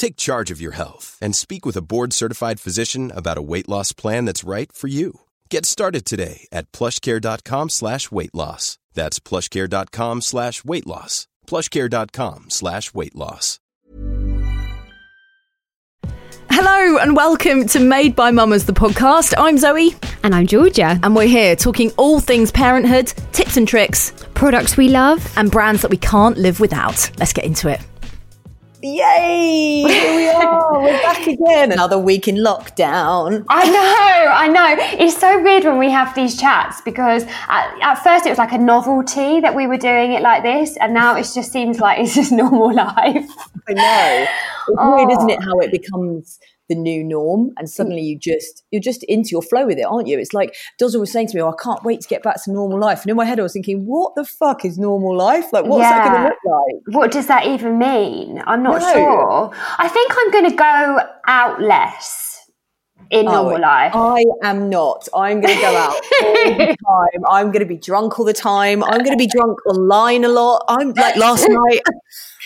Take charge of your health and speak with a board-certified physician about a weight loss plan that's right for you. Get started today at plushcare.com slash weight loss. That's plushcare.com slash weight loss. plushcare.com slash weight loss. Hello and welcome to Made by Mamas, the podcast. I'm Zoe. And I'm Georgia. And we're here talking all things parenthood, tips and tricks, products we love, and brands that we can't live without. Let's get into it. Yay! Here we are. We're back again. Another week in lockdown. I know, I know. It's so weird when we have these chats because at, at, first it was like a novelty that we were doing it like this, and now it just seems like it's just normal life. I know. It's oh. weird, isn't it, oh. how it becomes the new norm and mm. suddenly you just you're just into your flow with it aren't you it's like Dozzle was saying to me oh I can't wait to get back to normal life and in my head I was thinking what the fuck is normal life like what's yeah. that going to look like what does that even mean I'm not no. sure I think I'm going to go out less in oh, normal life. I am not. I'm going to go out all the time. I'm going to be drunk all the time. I'm going to be drunk online a lot. I'm like last night.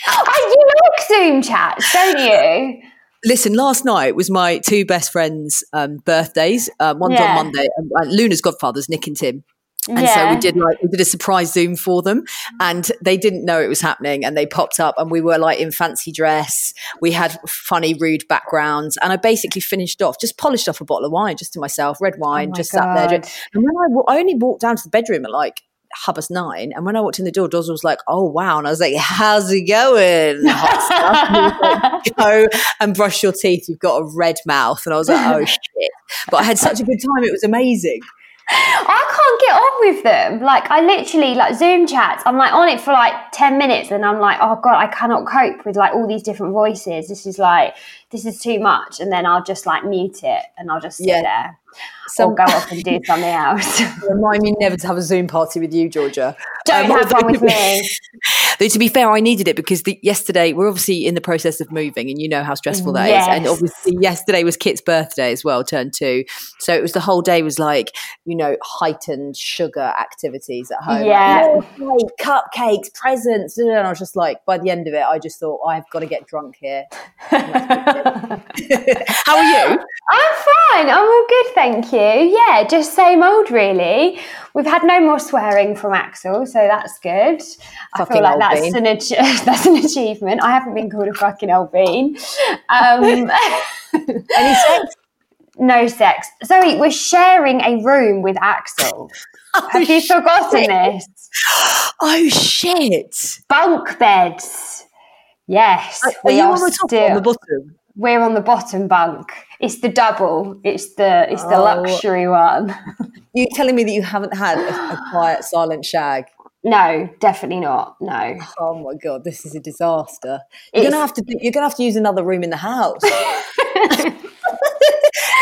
I, you like Zoom chats, don't you? Listen, last night was my two best friends' um, birthdays. Um, one's yeah. on Monday, and, and Luna's godfathers, Nick and Tim. And yeah. so we did like we did a surprise Zoom for them, and they didn't know it was happening, and they popped up, and we were like in fancy dress. We had funny, rude backgrounds, and I basically finished off, just polished off a bottle of wine just to myself, red wine, oh just God. sat there. And when I, I only walked down to the bedroom at like Hubbard's nine. And when I walked in the door, Doz was like, oh, wow. And I was like, how's it going? Like, Go and brush your teeth. You've got a red mouth. And I was like, oh, shit. But I had such a good time. It was amazing. I can't get on with them. Like I literally like Zoom chats. I'm like on it for like ten minutes, and I'm like, oh god, I cannot cope with like all these different voices. This is like this is too much, and then I'll just like mute it, and I'll just sit yeah. there or go off and do something else. Remind me never to have a Zoom party with you, Georgia. Don't um, have one with me. Though to be fair, I needed it because the, yesterday we're obviously in the process of moving, and you know how stressful that yes. is. And obviously, yesterday was Kit's birthday as well, turn two. So it was the whole day was like you know heightened sugar activities at home. Yeah, like, cupcakes, presents, and I was just like, by the end of it, I just thought I've got to get drunk here. how are you? I'm fine. I'm all good, thank you. Yeah, just same old, really. We've had no more swearing from Axel, so that's good. I feel like that's an, that's an achievement. I haven't been called a fucking old bean. Um, Any sex? No sex. Zoe, we're sharing a room with Axel. oh, Have you forgotten shit. this? Oh shit! Bunk beds. Yes, are, are, you on the top still, or on the bottom? We're on the bottom bunk. It's the double. It's the it's the oh. luxury one. you telling me that you haven't had a, a quiet, silent shag? No, definitely not. No. Oh my god, this is a disaster. You're it's, gonna have to. You're gonna have to use another room in the house. you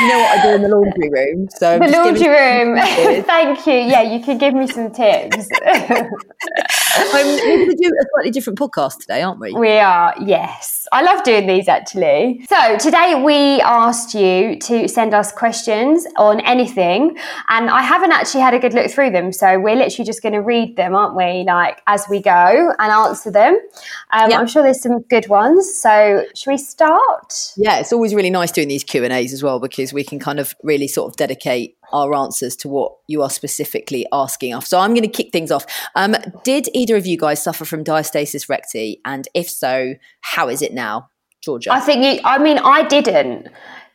know what I do in the laundry room. So the laundry room. Thank you. Yeah, you can give me some tips. We're going to do a slightly different podcast today, aren't we? We are. Yes, I love doing these actually. So today we asked you to send us questions on anything, and I haven't actually had a good look through them. So we're literally just going to read them, aren't we? Like as we go and answer them. Um, yep. I'm sure there's some good ones. So should we start? Yeah, it's always really nice doing these Q and A's as well because we can kind of really sort of dedicate our answers to what you are specifically asking us. So I'm going to kick things off. Um, did either of you guys suffer from diastasis recti? And if so, how is it now? Georgia? I think you, I mean, I didn't.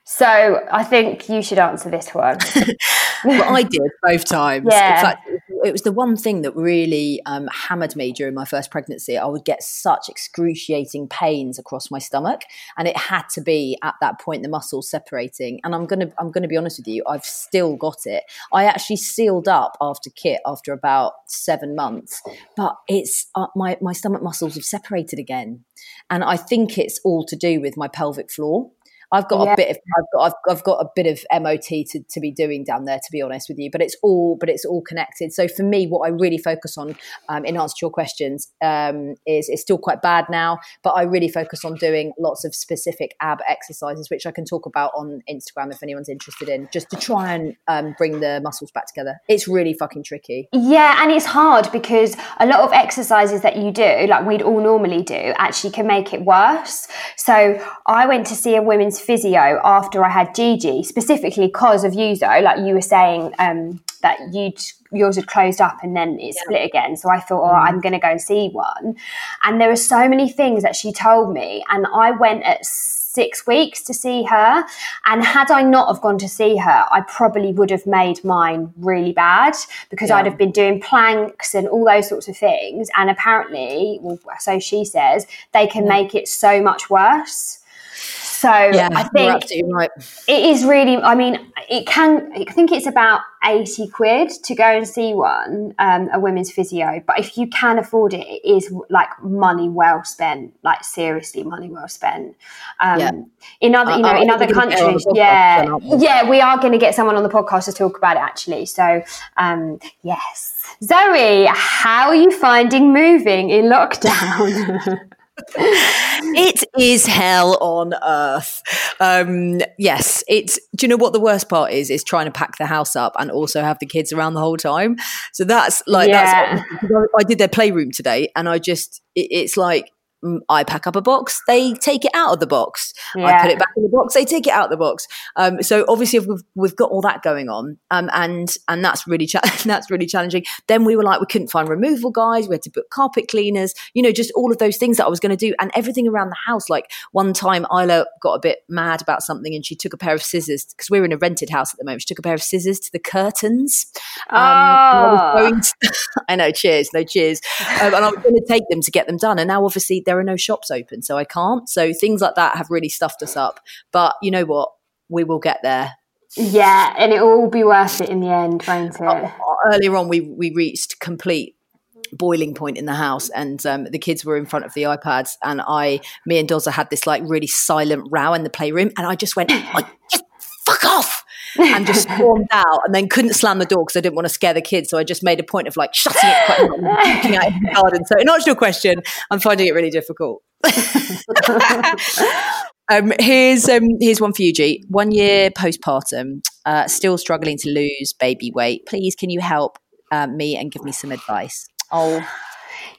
So I think you should answer this one. well, I did both times. Yeah. In fact, it was the one thing that really um, hammered me during my first pregnancy. I would get such excruciating pains across my stomach, and it had to be at that point the muscles separating. And I'm gonna I'm gonna be honest with you, I've still got it. I actually sealed up after kit after about seven months, but it's uh, my my stomach muscles have separated again, and I think it's all to do with my pelvic floor. I've got yeah. a bit of I've got I've, I've, got a bit of MOT to, to be doing down there to be honest with you but it's all but it's all connected. So for me what I really focus on um, in answer to your questions um, is it's still quite bad now but I really focus on doing lots of specific ab exercises which I can talk about on Instagram if anyone's interested in just to try and um, bring the muscles back together. It's really fucking tricky. Yeah and it's hard because a lot of exercises that you do like we'd all normally do actually can make it worse. So I went to see a women's physio after I had Gigi, specifically because of you. Like you were saying um, that you'd yours had closed up and then it yeah. split again. So I thought, oh, mm. I'm going to go and see one. And there were so many things that she told me, and I went at six weeks to see her. And had I not have gone to see her, I probably would have made mine really bad because yeah. I'd have been doing planks and all those sorts of things. And apparently, well, so she says, they can yeah. make it so much worse. So yeah, I think right. it is really. I mean, it can. I think it's about eighty quid to go and see one, um, a women's physio. But if you can afford it, it is like money well spent. Like seriously, money well spent. Um, yeah. In other, you know, uh, in other countries, yeah, yeah, we are going to get someone on the podcast to talk about it actually. So, um, yes. Zoe, how are you finding moving in lockdown? it is hell on earth. Um, yes, it's. Do you know what the worst part is? Is trying to pack the house up and also have the kids around the whole time. So that's like yeah. that's. I did their playroom today, and I just it, it's like I pack up a box, they take it out of the box. Yeah. I put it back in the box, they take it out of the box. Um, so obviously we've, we've got all that going on, um, and and that's really cha- that's really challenging. Then we were like we couldn't find removal guys, we had to book carpet cleaners, you know, just all of those things that I was going to do, and everything around the house. Like one time, Isla got a bit mad about something, and she took a pair of scissors because we're in a rented house at the moment. She took a pair of scissors to the curtains. Um, oh. I, ah. to, I know, cheers, no cheers, um, and I was going to take them to get them done, and now obviously there are no shops open, so I can't. So things like that have really stuffed us up. But you know what? We will get there. Yeah, and it will all be worth it in the end, won't it? Uh, earlier on, we we reached complete boiling point in the house and um, the kids were in front of the ipads and i me and doza had this like really silent row in the playroom and i just went just fuck off and just stormed out and then couldn't slam the door because I didn't want to scare the kids. So I just made a point of like shutting it quite out in the garden. So in answer to your question, I'm finding it really difficult. um, here's um, here's one for you, G. One year postpartum, uh, still struggling to lose baby weight. Please, can you help uh, me and give me some advice? Oh,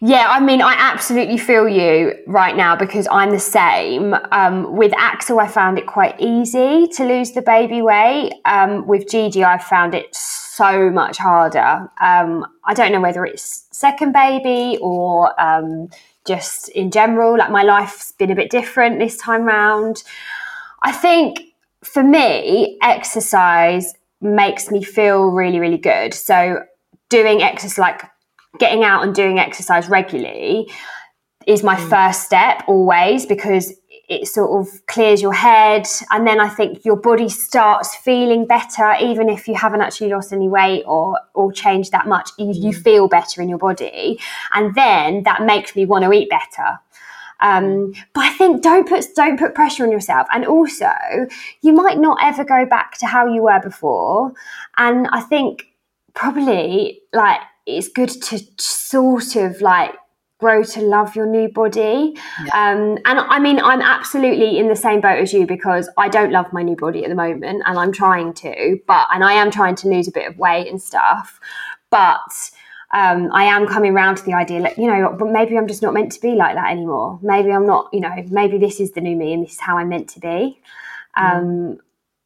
yeah, I mean, I absolutely feel you right now because I'm the same. Um, with Axel, I found it quite easy to lose the baby weight. Um, with Gigi, I found it so much harder. Um, I don't know whether it's second baby or um, just in general. Like my life's been a bit different this time round. I think for me, exercise makes me feel really, really good. So doing exercise like getting out and doing exercise regularly is my mm. first step always because it sort of clears your head and then I think your body starts feeling better even if you haven't actually lost any weight or or changed that much you, you mm. feel better in your body and then that makes me want to eat better um, mm. but I think don't put don't put pressure on yourself and also you might not ever go back to how you were before and I think probably like it's good to sort of like grow to love your new body. Yeah. Um, and I mean, I'm absolutely in the same boat as you because I don't love my new body at the moment and I'm trying to, but, and I am trying to lose a bit of weight and stuff. But um, I am coming around to the idea that, you know, but maybe I'm just not meant to be like that anymore. Maybe I'm not, you know, maybe this is the new me and this is how I'm meant to be. Um, mm.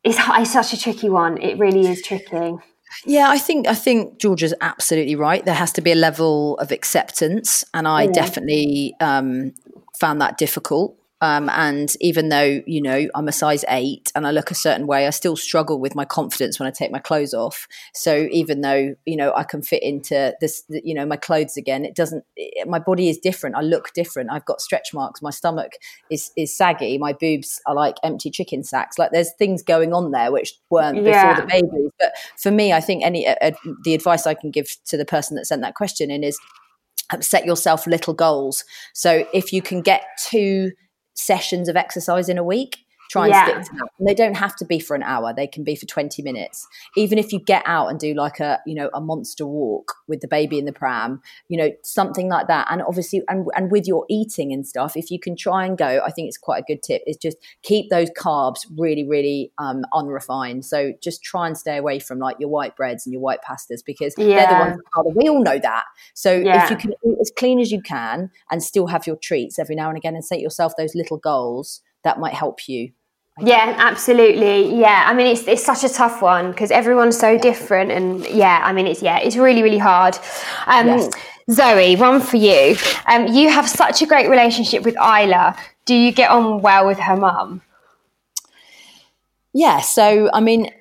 it's, it's such a tricky one. It really is tricky. Yeah, I think I think Georgia's absolutely right. There has to be a level of acceptance, and I definitely um, found that difficult. Um, and even though, you know, I'm a size eight and I look a certain way, I still struggle with my confidence when I take my clothes off. So even though, you know, I can fit into this, you know, my clothes again, it doesn't, it, my body is different. I look different. I've got stretch marks. My stomach is, is saggy. My boobs are like empty chicken sacks. Like there's things going on there which weren't yeah. before the baby. But for me, I think any, uh, the advice I can give to the person that sent that question in is, set yourself little goals. So if you can get two sessions of exercise in a week try and yeah. stick to that. And they don't have to be for an hour; they can be for twenty minutes. Even if you get out and do like a you know a monster walk with the baby in the pram, you know something like that. And obviously, and and with your eating and stuff, if you can try and go, I think it's quite a good tip. Is just keep those carbs really, really um, unrefined. So just try and stay away from like your white breads and your white pastas because yeah. they're the ones harder. We all know that. So yeah. if you can eat as clean as you can and still have your treats every now and again and set yourself those little goals, that might help you yeah, absolutely. Yeah, I mean it's it's such a tough one because everyone's so different, and yeah, I mean it's yeah, it's really really hard. Um, yes. Zoe, one for you. Um, you have such a great relationship with Isla. Do you get on well with her mum? Yeah. So I mean,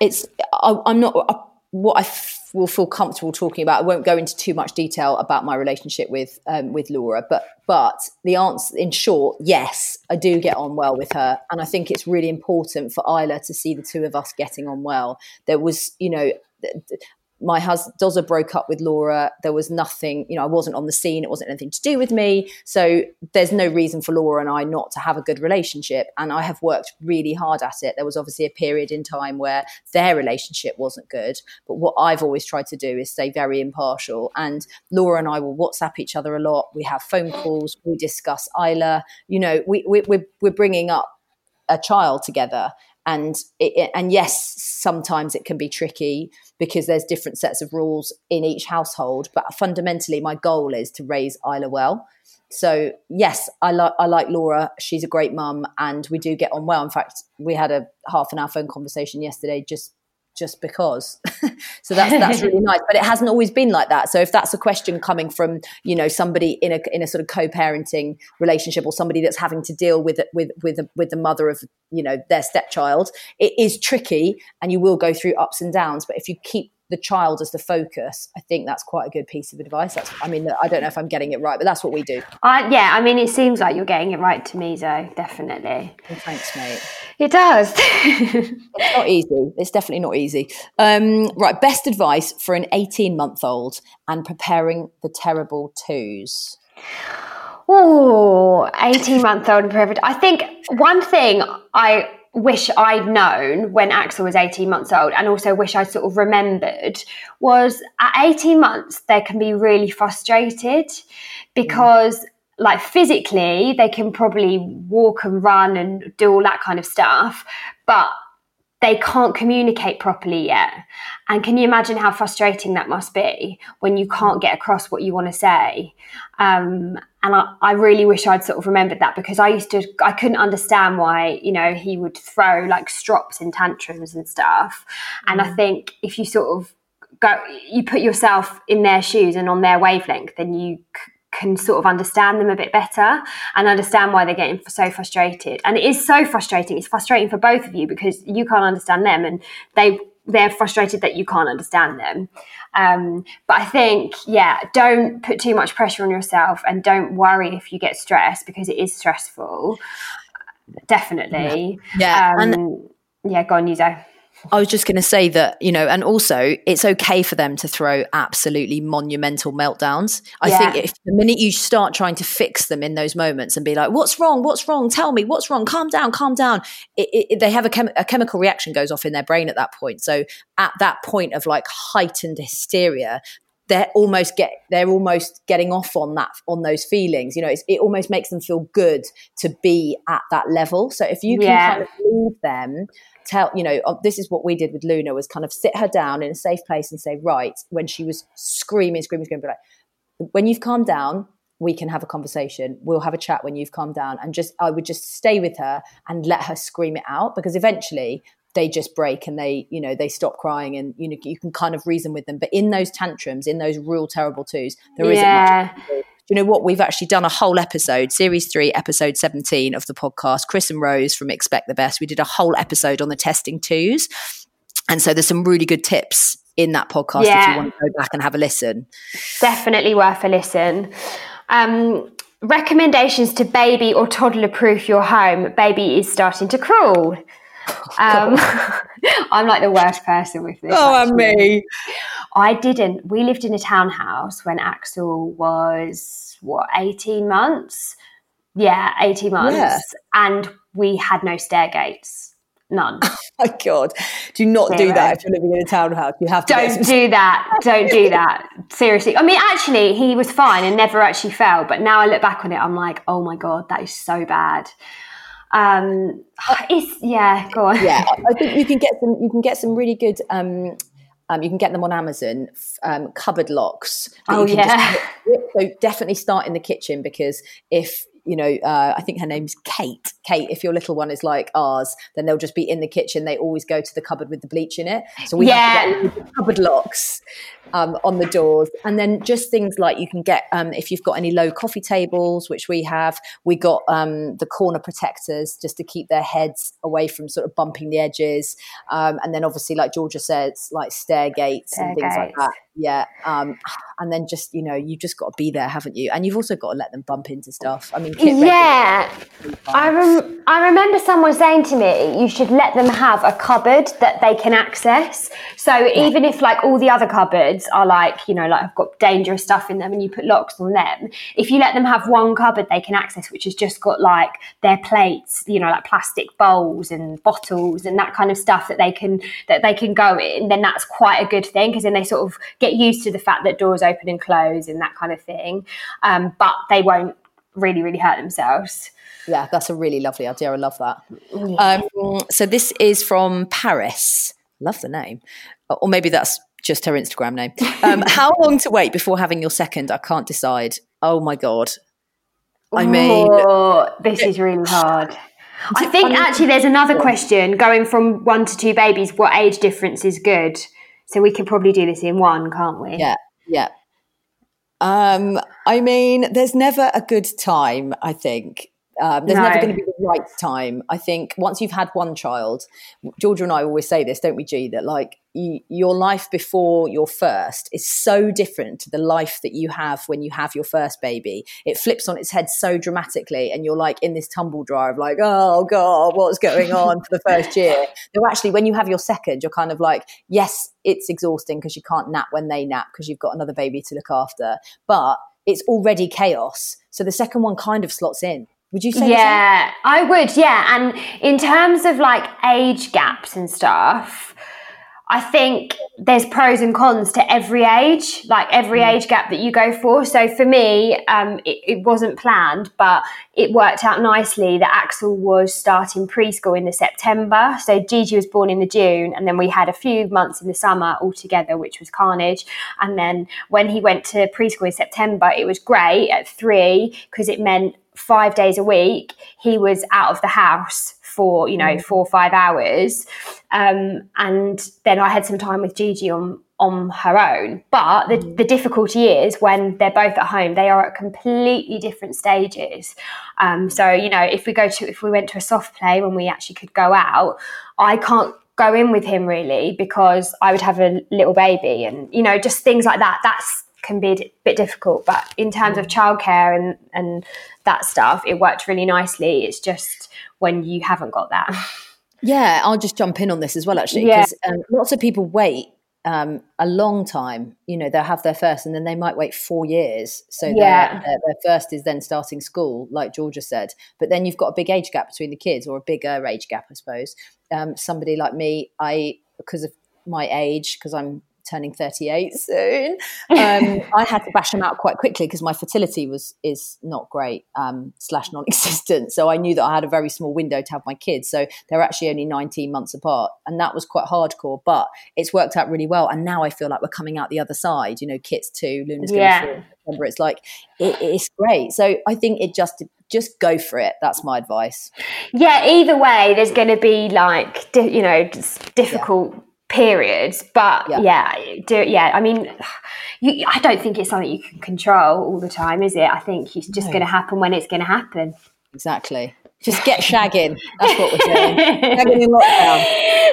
it's I, am not I, what I will feel comfortable talking about. I won't go into too much detail about my relationship with um, with Laura, but but the answer, in short, yes, I do get on well with her, and I think it's really important for Isla to see the two of us getting on well. There was, you know, my husband Dozer broke up with Laura. There was nothing, you know, I wasn't on the scene. It wasn't anything to do with me. So there's no reason for Laura and I not to have a good relationship. And I have worked really hard at it. There was obviously a period in time where their relationship wasn't good. But what I've always tried to do is stay very impartial. And Laura and I will WhatsApp each other a lot. We have phone calls. We discuss Isla. You know, we, we, we're, we're bringing up a child together and it, and yes sometimes it can be tricky because there's different sets of rules in each household but fundamentally my goal is to raise Isla well. So yes I like I like Laura. She's a great mum and we do get on well. In fact we had a half an hour phone conversation yesterday just just because. so that's that's really nice. But it hasn't always been like that. So if that's a question coming from you know somebody in a in a sort of co-parenting relationship or somebody that's having to deal with it with with with the mother of you know their stepchild, it is tricky, and you will go through ups and downs. But if you keep the child as the focus, I think that's quite a good piece of advice. That's, I mean, I don't know if I'm getting it right, but that's what we do. Uh, yeah, I mean, it seems like you're getting it right to me, Zoe, definitely. Well, thanks, mate. It does. it's not easy. It's definitely not easy. Um, right, best advice for an 18 month old and preparing the terrible twos. Oh, 18 month old and. I think one thing I wish I'd known when Axel was 18 months old and also wish I'd sort of remembered was at 18 months, they can be really frustrated because. Like physically, they can probably walk and run and do all that kind of stuff, but they can't communicate properly yet. And can you imagine how frustrating that must be when you can't get across what you want to say? Um, and I, I, really wish I'd sort of remembered that because I used to, I couldn't understand why, you know, he would throw like strops in tantrums and stuff. And I mm. think if you sort of go, you put yourself in their shoes and on their wavelength, then you can sort of understand them a bit better and understand why they're getting so frustrated. And it is so frustrating. It's frustrating for both of you because you can't understand them and they they're frustrated that you can't understand them. Um, but I think, yeah, don't put too much pressure on yourself and don't worry if you get stressed because it is stressful. Definitely. Yeah. yeah. Um, and yeah, go on, Yuzo. I was just going to say that, you know, and also it's okay for them to throw absolutely monumental meltdowns. I yeah. think if the minute you start trying to fix them in those moments and be like, what's wrong? What's wrong? Tell me what's wrong. Calm down, calm down. It, it, they have a, chem- a chemical reaction goes off in their brain at that point. So at that point of like heightened hysteria, they're almost get they're almost getting off on that on those feelings you know it almost makes them feel good to be at that level so if you can yeah. kind of leave them tell you know oh, this is what we did with luna was kind of sit her down in a safe place and say right when she was screaming screaming screaming be like when you've calmed down we can have a conversation. We'll have a chat when you've calmed down. And just i would just stay with her and let her scream it out because eventually they just break and they you know they stop crying and you know you can kind of reason with them. But in those tantrums in those real terrible twos there yeah. isn't much you know what? We've actually done a whole episode, series three, episode 17 of the podcast. Chris and Rose from Expect the Best. We did a whole episode on the testing twos. And so there's some really good tips in that podcast yeah. if you want to go back and have a listen. Definitely worth a listen. Um, recommendations to baby or toddler proof your home. Baby is starting to crawl. Um, I'm like the worst person with this. Oh, and me. I didn't. We lived in a townhouse when Axel was what 18 months. Yeah, 18 months, yeah. and we had no stair gates. None. Oh my God. Do not Zero. do that if you're living in a townhouse. You have to. Don't do that. Don't do that. Seriously. I mean, actually, he was fine and never actually fell. But now I look back on it, I'm like, oh my God, that is so bad. Um, it's yeah. Go on. Yeah, I think you can get some. You can get some really good. Um, um, you can get them on Amazon. Um, cupboard locks. Oh yeah. so definitely start in the kitchen because if you know, uh, I think her name's Kate. Kate, if your little one is like ours, then they'll just be in the kitchen. They always go to the cupboard with the bleach in it. So we yeah. have to get cupboard locks um, on the doors. And then just things like you can get, um, if you've got any low coffee tables, which we have, we got um, the corner protectors just to keep their heads away from sort of bumping the edges. Um, and then obviously, like Georgia says, like stair gates stair and things gates. like that. Yeah. Um, and then just, you know, you've just got to be there, haven't you? And you've also got to let them bump into stuff. I mean, yeah. I, rem- I remember someone saying to me, you should let them have a cupboard that they can access. So yeah. even if like all the other cupboards, cupboards are like, you know, like I've got dangerous stuff in them and you put locks on them. If you let them have one cupboard they can access, which has just got like their plates, you know, like plastic bowls and bottles and that kind of stuff that they can that they can go in, then that's quite a good thing because then they sort of get used to the fact that doors open and close and that kind of thing. Um, but they won't really, really hurt themselves. Yeah, that's a really lovely idea. I love that. Um, so this is from Paris. Love the name. Or maybe that's just her Instagram name. Um, how long to wait before having your second? I can't decide. Oh my god. I mean, oh, this is really hard. I think actually there's another question going from one to two babies. What age difference is good? So we can probably do this in one, can't we? Yeah, yeah. Um, I mean, there's never a good time. I think um, there's no. never going to be the right time. I think once you've had one child, Georgia and I always say this, don't we, G? That like you, your life before your first is so different to the life that you have when you have your first baby. It flips on its head so dramatically, and you're like in this tumble drive, like, oh God, what's going on for the first year? No, actually, when you have your second, you're kind of like, yes, it's exhausting because you can't nap when they nap because you've got another baby to look after, but it's already chaos. So the second one kind of slots in. Would you say? Yeah, I would. Yeah, and in terms of like age gaps and stuff, I think there's pros and cons to every age, like every mm. age gap that you go for. So for me, um, it, it, wasn't planned, but it worked out nicely that Axel was starting preschool in the September. So Gigi was born in the June, and then we had a few months in the summer all together, which was carnage. And then when he went to preschool in September, it was great at three because it meant five days a week, he was out of the house for, you know, mm. four or five hours. Um, and then I had some time with Gigi on on her own. But the, mm. the difficulty is when they're both at home, they are at completely different stages. Um, so, you know, if we go to if we went to a soft play when we actually could go out, I can't go in with him really because I would have a little baby and, you know, just things like that. That's can be a bit difficult. But in terms of childcare and and that stuff, it worked really nicely. It's just when you haven't got that. Yeah, I'll just jump in on this as well, actually, because yeah. um, lots of people wait um, a long time. You know, they'll have their first, and then they might wait four years. So yeah. their, their, their, first is then starting school, like Georgia said. But then you've got a big age gap between the kids, or a bigger age gap, I suppose. Um, somebody like me, I because of my age, because I'm turning 38 soon. Um, I had to bash them out quite quickly because my fertility was is not great um, slash non-existent. So I knew that I had a very small window to have my kids. So they're actually only 19 months apart, and that was quite hardcore. But it's worked out really well, and now I feel like we're coming out the other side. You know, Kit's two, Luna's going yeah. to September. It's like it, it's great. So I think it just just go for it. That's my advice. Yeah, either way, there's going to be like, you know, difficult yeah periods. But yeah, yeah do yeah. I mean, you, I don't think it's something you can control all the time, is it? I think it's just no. going to happen when it's going to happen. Exactly. Just get shagging. That's what we're doing. shagging in lockdown.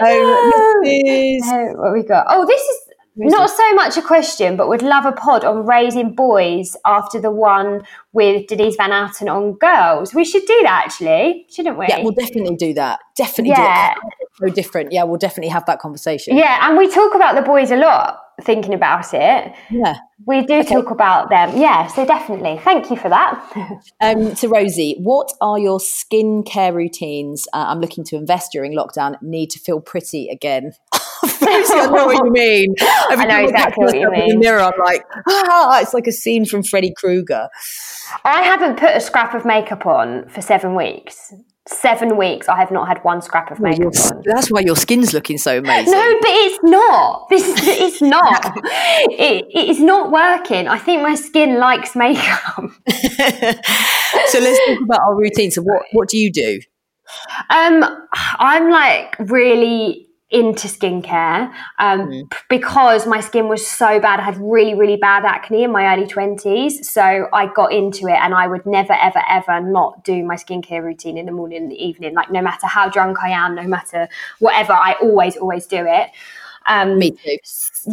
Um, this is... what we got? Oh, this is not so much a question, but would love a pod on raising boys after the one with Denise Van Outen on girls. We should do that actually, shouldn't we? Yeah, we'll definitely do that. Definitely yeah. So different. Yeah, we'll definitely have that conversation. Yeah, and we talk about the boys a lot thinking about it. Yeah. We do okay. talk about them. Yeah, so definitely. Thank you for that. um, so, Rosie, what are your skincare routines? Uh, I'm looking to invest during lockdown. Need to feel pretty again. I know what you mean. Every I know exactly what you mean. In the mirror, I'm like, ah, it's like a scene from Freddy Krueger. I haven't put a scrap of makeup on for seven weeks seven weeks I have not had one scrap of makeup on. That's why your skin's looking so amazing. No, but it's not. This is it's not. it, it is not working. I think my skin likes makeup. so let's talk about our routine. So what what do you do? Um I'm like really into skincare um, mm. because my skin was so bad. I had really, really bad acne in my early 20s. So I got into it and I would never, ever, ever not do my skincare routine in the morning and the evening. Like, no matter how drunk I am, no matter whatever, I always, always do it. Um, Me too.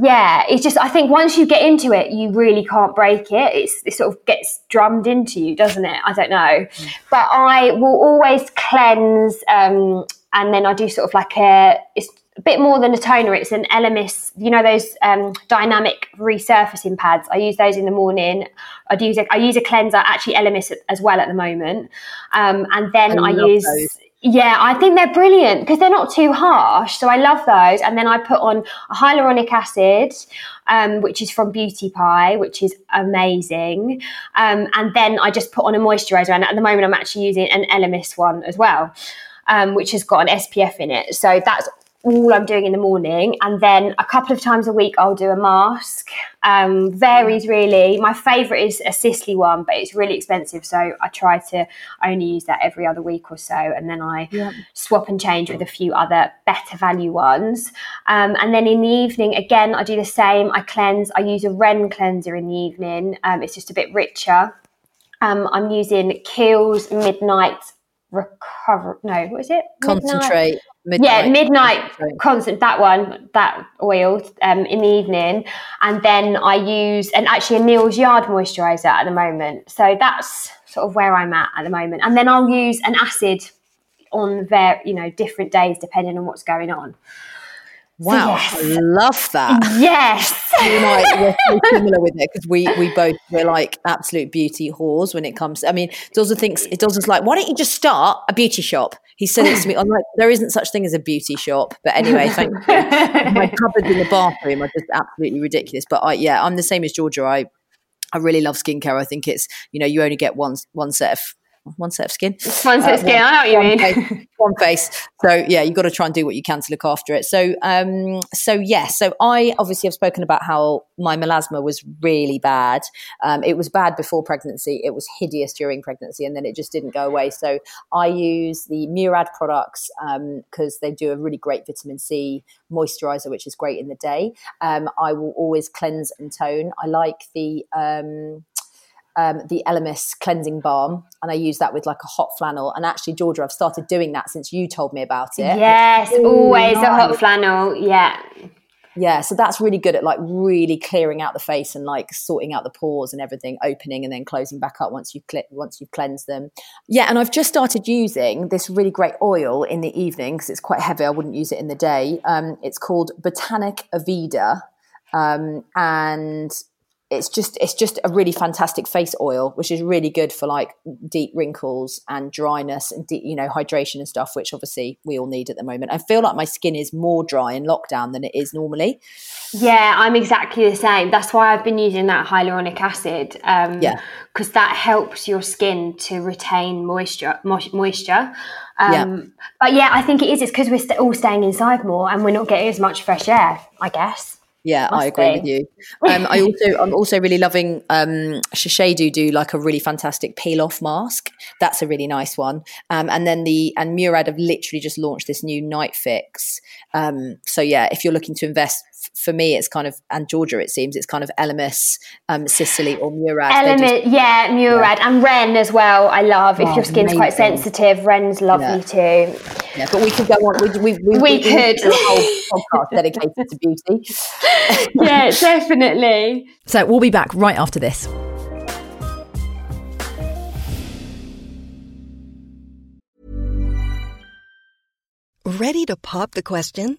Yeah, it's just I think once you get into it, you really can't break it. It's, it sort of gets drummed into you, doesn't it? I don't know, mm. but I will always cleanse, um, and then I do sort of like a it's a bit more than a toner. It's an Elemis, you know, those um, dynamic resurfacing pads. I use those in the morning. I'd use a, I use a cleanser, actually Elemis as well at the moment. Um, and then I, I use. Those. Yeah, I think they're brilliant because they're not too harsh. So I love those. And then I put on a hyaluronic acid, um, which is from Beauty Pie, which is amazing. Um, and then I just put on a moisturizer. And at the moment, I'm actually using an Elemis one as well. Um, which has got an SPF in it. So that's all I'm doing in the morning. And then a couple of times a week, I'll do a mask. Um, varies really. My favourite is a Sisley one, but it's really expensive. So I try to only use that every other week or so. And then I yeah. swap and change with a few other better value ones. Um, and then in the evening, again, I do the same. I cleanse. I use a Ren cleanser in the evening. Um, it's just a bit richer. Um, I'm using Kiehl's Midnight Recover. No, what is it? Concentrate Midnight. Yeah, midnight constant. That one, that oil um, in the evening, and then I use and actually a Neal's Yard moisturizer at the moment. So that's sort of where I'm at at the moment. And then I'll use an acid on their you know different days depending on what's going on. Wow, so yes. I love that. Yes, you and I we're so similar with it because we we both we're like absolute beauty whores when it comes. I mean, Dawson thinks it Dawson's like, why don't you just start a beauty shop? He said it to me. I'm like, there isn't such thing as a beauty shop, but anyway, thank you. My cupboards in the bathroom are just absolutely ridiculous. But I, yeah, I'm the same as Georgia. I I really love skincare. I think it's you know you only get one one set of one set of skin. One set of uh, skin. One, I know what you mean. Face, one face. So yeah, you've got to try and do what you can to look after it. So um, so yes. Yeah, so I obviously have spoken about how my melasma was really bad. Um, it was bad before pregnancy. It was hideous during pregnancy, and then it just didn't go away. So I use the Murad products because um, they do a really great vitamin C moisturizer, which is great in the day. Um, I will always cleanse and tone. I like the um, the Elemis cleansing balm, and I use that with like a hot flannel. And actually, Georgia, I've started doing that since you told me about it. Yes, always nice. a hot flannel. Yeah. Yeah, so that's really good at like really clearing out the face and like sorting out the pores and everything, opening and then closing back up once you've cl- once you've cleansed them. Yeah, and I've just started using this really great oil in the evening because it's quite heavy. I wouldn't use it in the day. Um, it's called Botanic Avida, um, and it's just it's just a really fantastic face oil which is really good for like deep wrinkles and dryness and deep, you know hydration and stuff which obviously we all need at the moment. I feel like my skin is more dry in lockdown than it is normally. Yeah i'm exactly the same. That's why i've been using that hyaluronic acid um, yeah. because that helps your skin to retain moisture moisture. Um, yeah. but yeah i think it is it's because we're st- all staying inside more and we're not getting as much fresh air i guess Yeah, Must I agree be. with you. Um, I also, I'm also really loving um, Shiseido do like a really fantastic peel off mask. That's a really nice one. Um, and then the and Murad have literally just launched this new night fix. Um, so yeah, if you're looking to invest for me, it's kind of and Georgia. It seems it's kind of Elemis, um, Sisley, or Murad. Elemis, yeah, Murad yeah. and Ren as well. I love if oh, your skin's amazing. quite sensitive. Ren's lovely yeah. too. Yeah, but we could go on. We, we, we, we could a whole podcast dedicated to beauty. yeah, definitely. So we'll be back right after this. Ready to pop the question?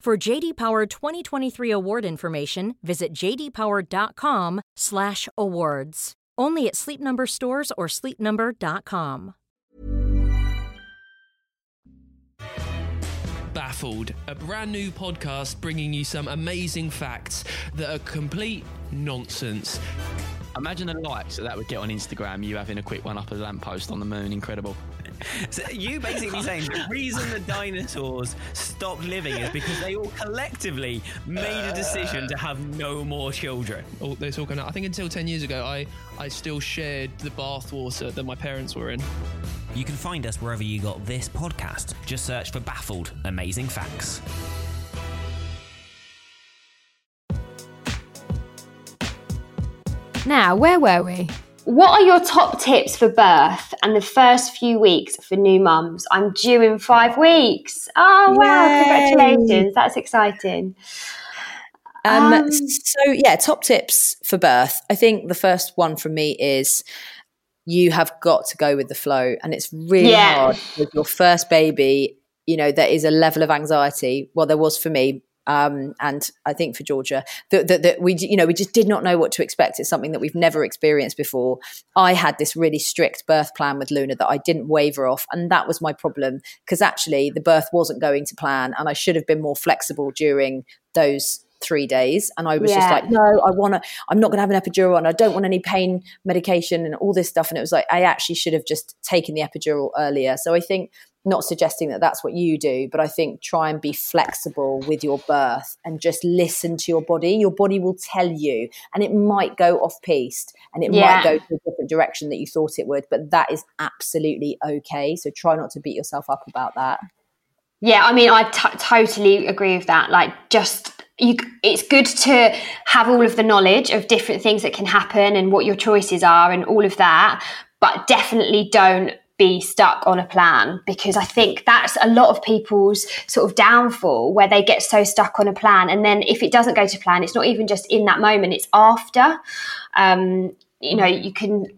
For JD Power 2023 award information, visit jdpower.com/awards. Only at Sleep Number stores or sleepnumber.com. Baffled, a brand new podcast bringing you some amazing facts that are complete nonsense. Imagine the likes that that would get on Instagram. You having a quick one up a lamppost on the moon, incredible. So you basically saying the reason the dinosaurs stopped living is because they all collectively made a decision to have no more children. Oh, it's all I think until ten years ago, I I still shared the bathwater that my parents were in. You can find us wherever you got this podcast. Just search for Baffled Amazing Facts. Now, where were we? What are your top tips for birth and the first few weeks for new mums? I'm due in five weeks. Oh, wow. Yay. Congratulations. That's exciting. Um, um, so, yeah, top tips for birth. I think the first one from me is you have got to go with the flow. And it's really yeah. hard with your first baby. You know, there is a level of anxiety. Well, there was for me um, and I think for Georgia that, that, that, we you know we just did not know what to expect. It's something that we've never experienced before. I had this really strict birth plan with Luna that I didn't waver off, and that was my problem because actually the birth wasn't going to plan, and I should have been more flexible during those three days and i was yeah. just like no i want to i'm not going to have an epidural and i don't want any pain medication and all this stuff and it was like i actually should have just taken the epidural earlier so i think not suggesting that that's what you do, but I think try and be flexible with your birth and just listen to your body. Your body will tell you, and it might go off piste and it yeah. might go to a different direction that you thought it would, but that is absolutely okay. So try not to beat yourself up about that. Yeah, I mean, I t- totally agree with that. Like, just you, it's good to have all of the knowledge of different things that can happen and what your choices are and all of that, but definitely don't be stuck on a plan because I think that's a lot of people's sort of downfall where they get so stuck on a plan. And then if it doesn't go to plan, it's not even just in that moment, it's after. Um, you know, you can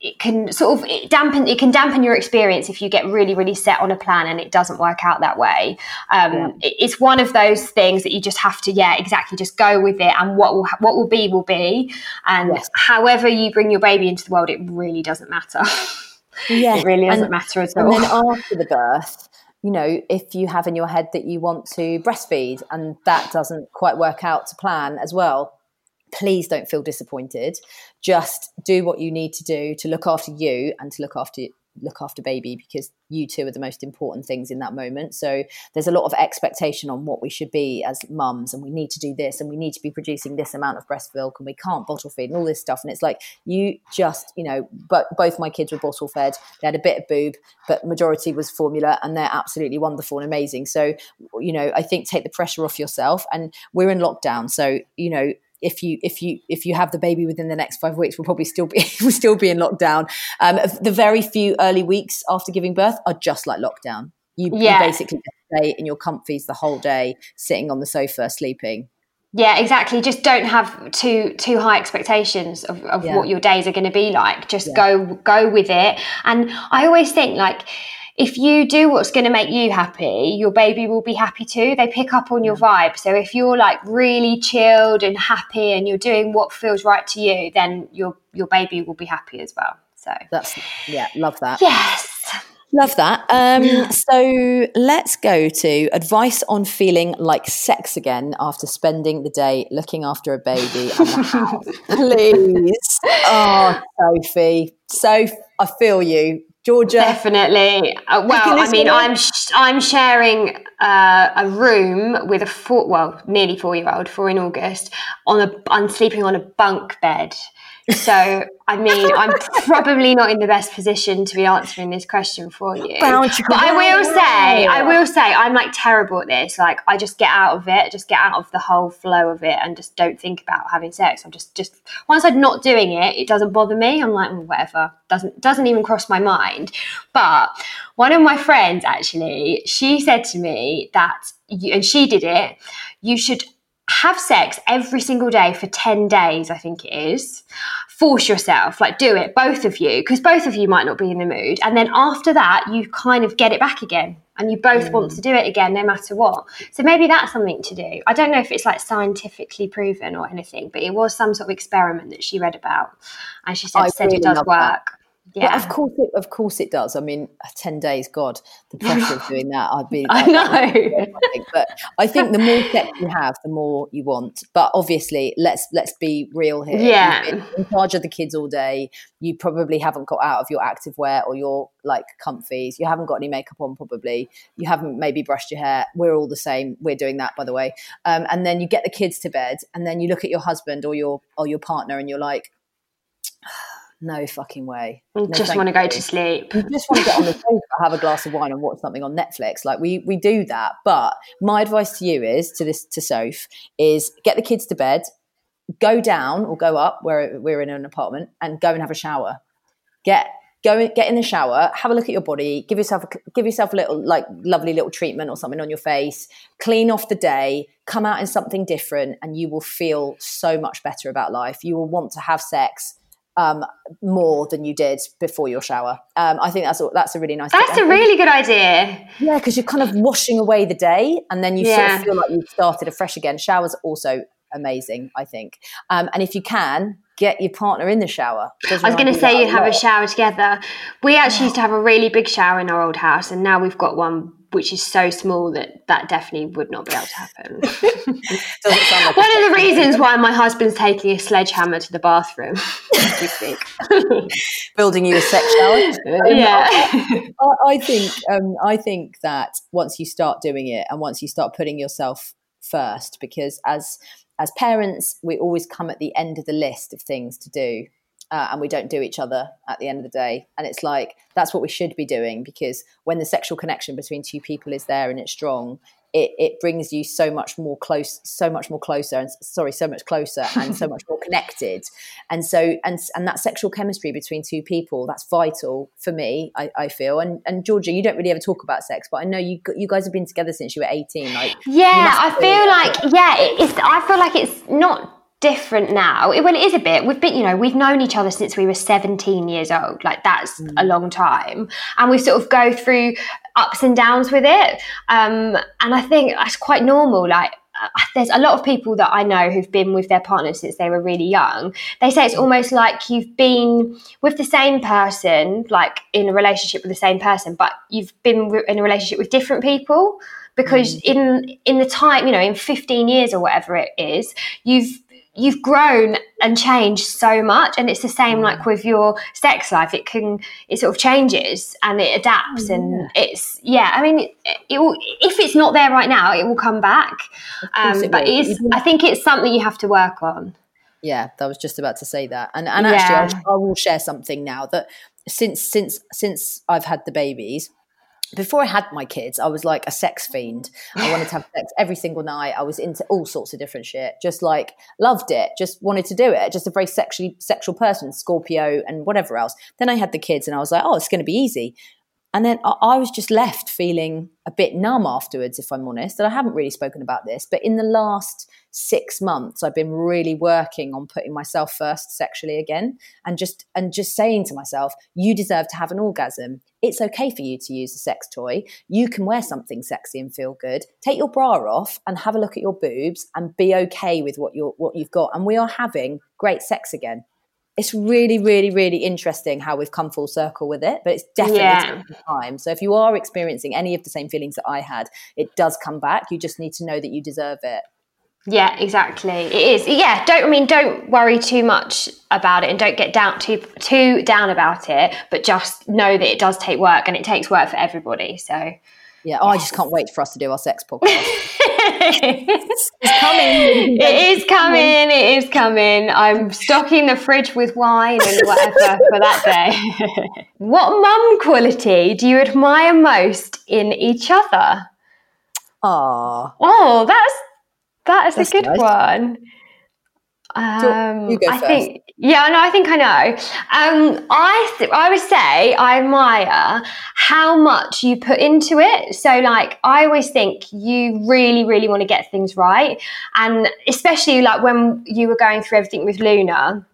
it can sort of it dampen it can dampen your experience if you get really really set on a plan and it doesn't work out that way um, yeah. it's one of those things that you just have to yeah exactly just go with it and what will what will be will be and yes. however you bring your baby into the world it really doesn't matter Yeah, it really doesn't and, matter at all. And then after the birth, you know, if you have in your head that you want to breastfeed and that doesn't quite work out to plan as well, please don't feel disappointed. Just do what you need to do to look after you and to look after look after baby because you two are the most important things in that moment. So there's a lot of expectation on what we should be as mums, and we need to do this, and we need to be producing this amount of breast milk, and we can't bottle feed, and all this stuff. And it's like you just, you know, but both my kids were bottle fed. They had a bit of boob, but majority was formula, and they're absolutely wonderful and amazing. So you know, I think take the pressure off yourself. And we're in lockdown, so you know if you if you if you have the baby within the next five weeks, we'll probably still be we'll still be in lockdown. Um, the very few early weeks after giving birth are just like lockdown. You, Yeah. you basically stay in your comfies the whole day, sitting on the sofa, sleeping. Yeah, exactly. Just don't have too too high expectations of, of Yeah. what your days are going to be like. Just Yeah. go go with it. And I always think like if you do what's going to make you happy, your baby will be happy too. They pick up on your vibe. So if you're like really chilled and happy and you're doing what feels right to you, then your your baby will be happy as well. So That's yeah, love that. yes. Love that. Um, so let's go to advice on feeling like sex again after spending the day looking after a baby and the house. Please. Oh, Sophie. Soph, I feel you. Georgia. Definitely. Uh, well, I mean? I'm sh- I'm sharing uh, a room with a four, well, nearly four year old, four in August. On a, I'm sleeping on a bunk bed. So, I mean, I'm probably not in the best position to be answering this question for you. But I will say, I will say, I'm like terrible at this. Like, I just get out of it, just get out of the whole flow of it, and just don't think about having sex. I'm just, just once I'm not doing it, it doesn't bother me. I'm like, "Mm, whatever, doesn't doesn't even cross my mind. But one of my friends actually, she said to me that, you, and she did it. You should have sex every single day for 10 days, I think it is. Force yourself, like do it, both of you, because both of you might not be in the mood. And then after that, you kind of get it back again and you both want to do it again no matter what. So maybe that's something to do. I don't know if it's like scientifically proven or anything, but it was some sort of experiment that she read about. And she said, said really it does work. that. Yeah. Well, of course, it, of course it does. I mean, ten days, God, the pressure of doing that. I'd be. I I'd- know. But I think the more sex you have, the more you want. But obviously, let's let's be real here. You've Yeah. been in charge of the kids all day. You probably haven't got out of your active wear or your like comfies. You haven't got any makeup on, probably. You haven't maybe brushed your hair. We're all the same. We're doing that, by the way. Um, and then you get the kids to bed, and then you look at your husband or your or your partner, and you're like. No fucking way. No, just want to go to sleep. you just want to get on the sofa, have a glass of wine, and watch something on Netflix. Like we we do that. But my advice to you is to this to Soph is get the kids to bed, go down or go up where we're in an apartment, and go and have a shower. Get go in- get in the shower, have a look at your body, give yourself a, give yourself a little like lovely little treatment or something on your face, clean off the day, come out in something different, and you will feel so much better about life. You will want to have sex um, more than you did before your shower. Um, I think that's a, that's a really nice. That's tip. a really good idea. yeah, because you're kind of washing away the day, and then you sort of feel like you've started afresh again. Showers are also amazing, I think. Um, and if you can, get your partner in the shower. Doesn't I was going to say you'd have a shower together. We actually used to have a really big shower in our old house, and now we've got one which is so small that that definitely would not be able to happen. Like one of the reasons why my husband's taking a sledgehammer to the bathroom as we building you a sex shower. Um, yeah. I, I think um, I think that once you start doing it and once you start putting yourself first, because as as parents, we always come at the end of the list of things to do, uh, and we don't do each other at the end of the day. And it's like that's what we should be doing because when the sexual connection between two people is there and it's strong. It, it brings you so much more close, so much more closer, and sorry, so much closer, and so much more connected and so and and that sexual chemistry between two people that's vital for me i, I feel and and georgia you don't really ever talk about sex but i know you you guys have been together since you were 18 like Yeah, I feel like yeah, it's. I feel like it's not different now. It, well, it is a bit. We've been, you know, we've known each other since we were seventeen years old. Like that's Mm. a long time, and we sort of go through ups and downs with it. Um, and I think that's quite normal. Like. uh, There's a lot of people that I know who've been with their partners since they were really young. They say it's almost like you've been with the same person, like in a relationship with the same person, but you've been in a relationship with different people because in in the time you know in 15 years or whatever it is you've you've grown and changed so much and it's the same like with your sex life. It can it sort of changes and it adapts and it's yeah i mean it, it will if it's not there right now it will come back. Um, it but will. it's i think it's something you have to work on. Yeah i was just about to say that. And and actually Yeah. I, I will share something now that since since since i've had the babies before I had my kids, I was like a sex fiend. I wanted to have sex every single night. I was into all sorts of different shit. Just like loved it. Just wanted to do it. Just a very sexually sexual person, Scorpio and whatever else. Then I had the kids and I was like, oh, it's going to be easy. And then I was just left feeling a bit numb afterwards, if I'm honest. And I haven't really spoken about this, but in the last six months, I've been really working on putting myself first sexually again, and just and just saying to myself, "You deserve to have an orgasm. It's okay for you to use a sex toy. You can wear something sexy and feel good. Take your bra off and have a look at your boobs, and be okay with what you're what you've got. And we are having great sex again." It's really, really, really interesting how we've come full circle with it, but it's definitely yeah. time. So if you are experiencing any of the same feelings that I had, it does come back. You just need to know that you deserve it. Yeah, exactly. It is. Yeah, don't I mean don't worry too much about it and don't get down too too down about it, but just know that it does take work and it takes work for everybody. So yeah, oh, I just can't wait for us to do our sex podcast. it's coming. It is coming. It is coming. I'm stocking the fridge with wine and whatever for that day. what mum quality do you admire most in each other? Ah. Oh, that's that is that's a good nice. one. Um, you go I think yeah, no, I think I know. Um, I th- I would say I admire how much you put into it. So, like, I always think you really, really want to get things right, and especially like when you were going through everything with Luna.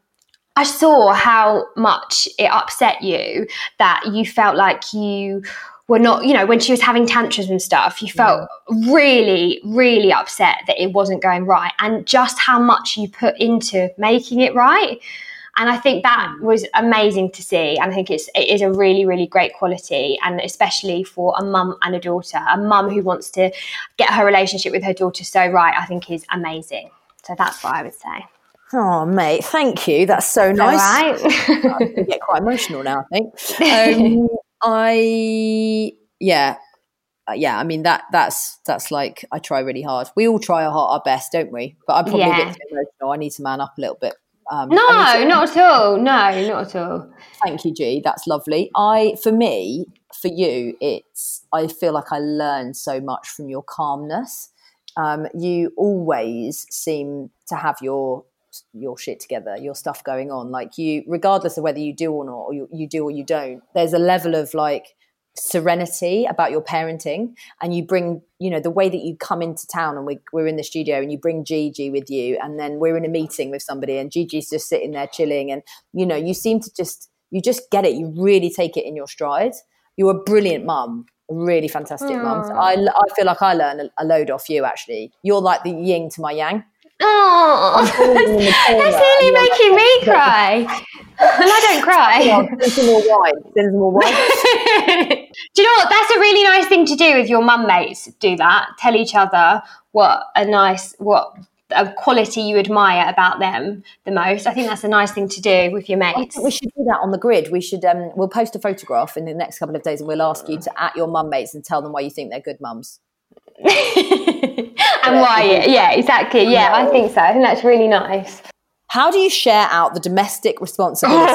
I saw how much it upset you that you felt like you were not, you know, when she was having tantrums and stuff, you felt yeah. really, really upset that it wasn't going right and just how much you put into making it right. And I think that mm. was amazing to see. And I think it's it is a really, really great quality. And especially for a mum and a daughter, a mum who wants to get her relationship with her daughter so right, I think is amazing. So that's what I would say. Oh, mate, thank you. That's so nice. I get quite emotional now, I think. Um, I yeah. Uh, yeah, I mean that that's that's like I try really hard. We all try our, our best, don't we? But I'm probably yeah. a bit too emotional. I need to man up a little bit. Um, no, to- not at all. No, not at all. Thank you, G. That's lovely. I for me, for you, it's I feel like I learned so much from your calmness. Um, you always seem to have your your shit together, your stuff going on. Like you, regardless of whether you do or not, or you, you do or you don't, there's a level of like serenity about your parenting. And you bring you know the way that you come into town and we, we're in the studio and you bring gigi with you and then we're in a meeting with somebody and gigi's just sitting there chilling and you know you seem to just you just get it. You really take it in your stride. You're a brilliant mum really fantastic mum. I, I feel like i learn a, a load off you actually. You're like the yin to my yang Oh, that's nearly making me cry. and I don't cry. Send more wine. Send more wine. do you know what? That's a really nice thing to do with your mum mates. Do that. Tell each other what a nice, what a quality you admire about them the most. I think that's a nice thing to do with your mates. we should do that on the grid. We should um, we'll post a photograph in the next couple of days and we'll ask you to at your mum mates and tell them why you think they're good mums. and why? Yeah, exactly. Yeah, I think so. I think that's really nice. How do you share out the domestic responsibilities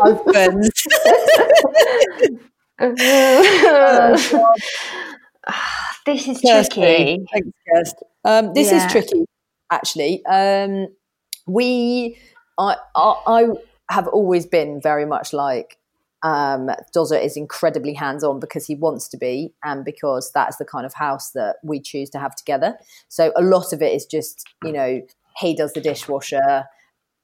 husbands? this is tricky. Thanks, Kirst. Um, this yeah. is tricky, actually. Um, we, I, I, I have always been very much like um, Dozer is incredibly hands on because he wants to be, and because that's the kind of house that we choose to have together. So a lot of it is just, you know, he does the dishwasher,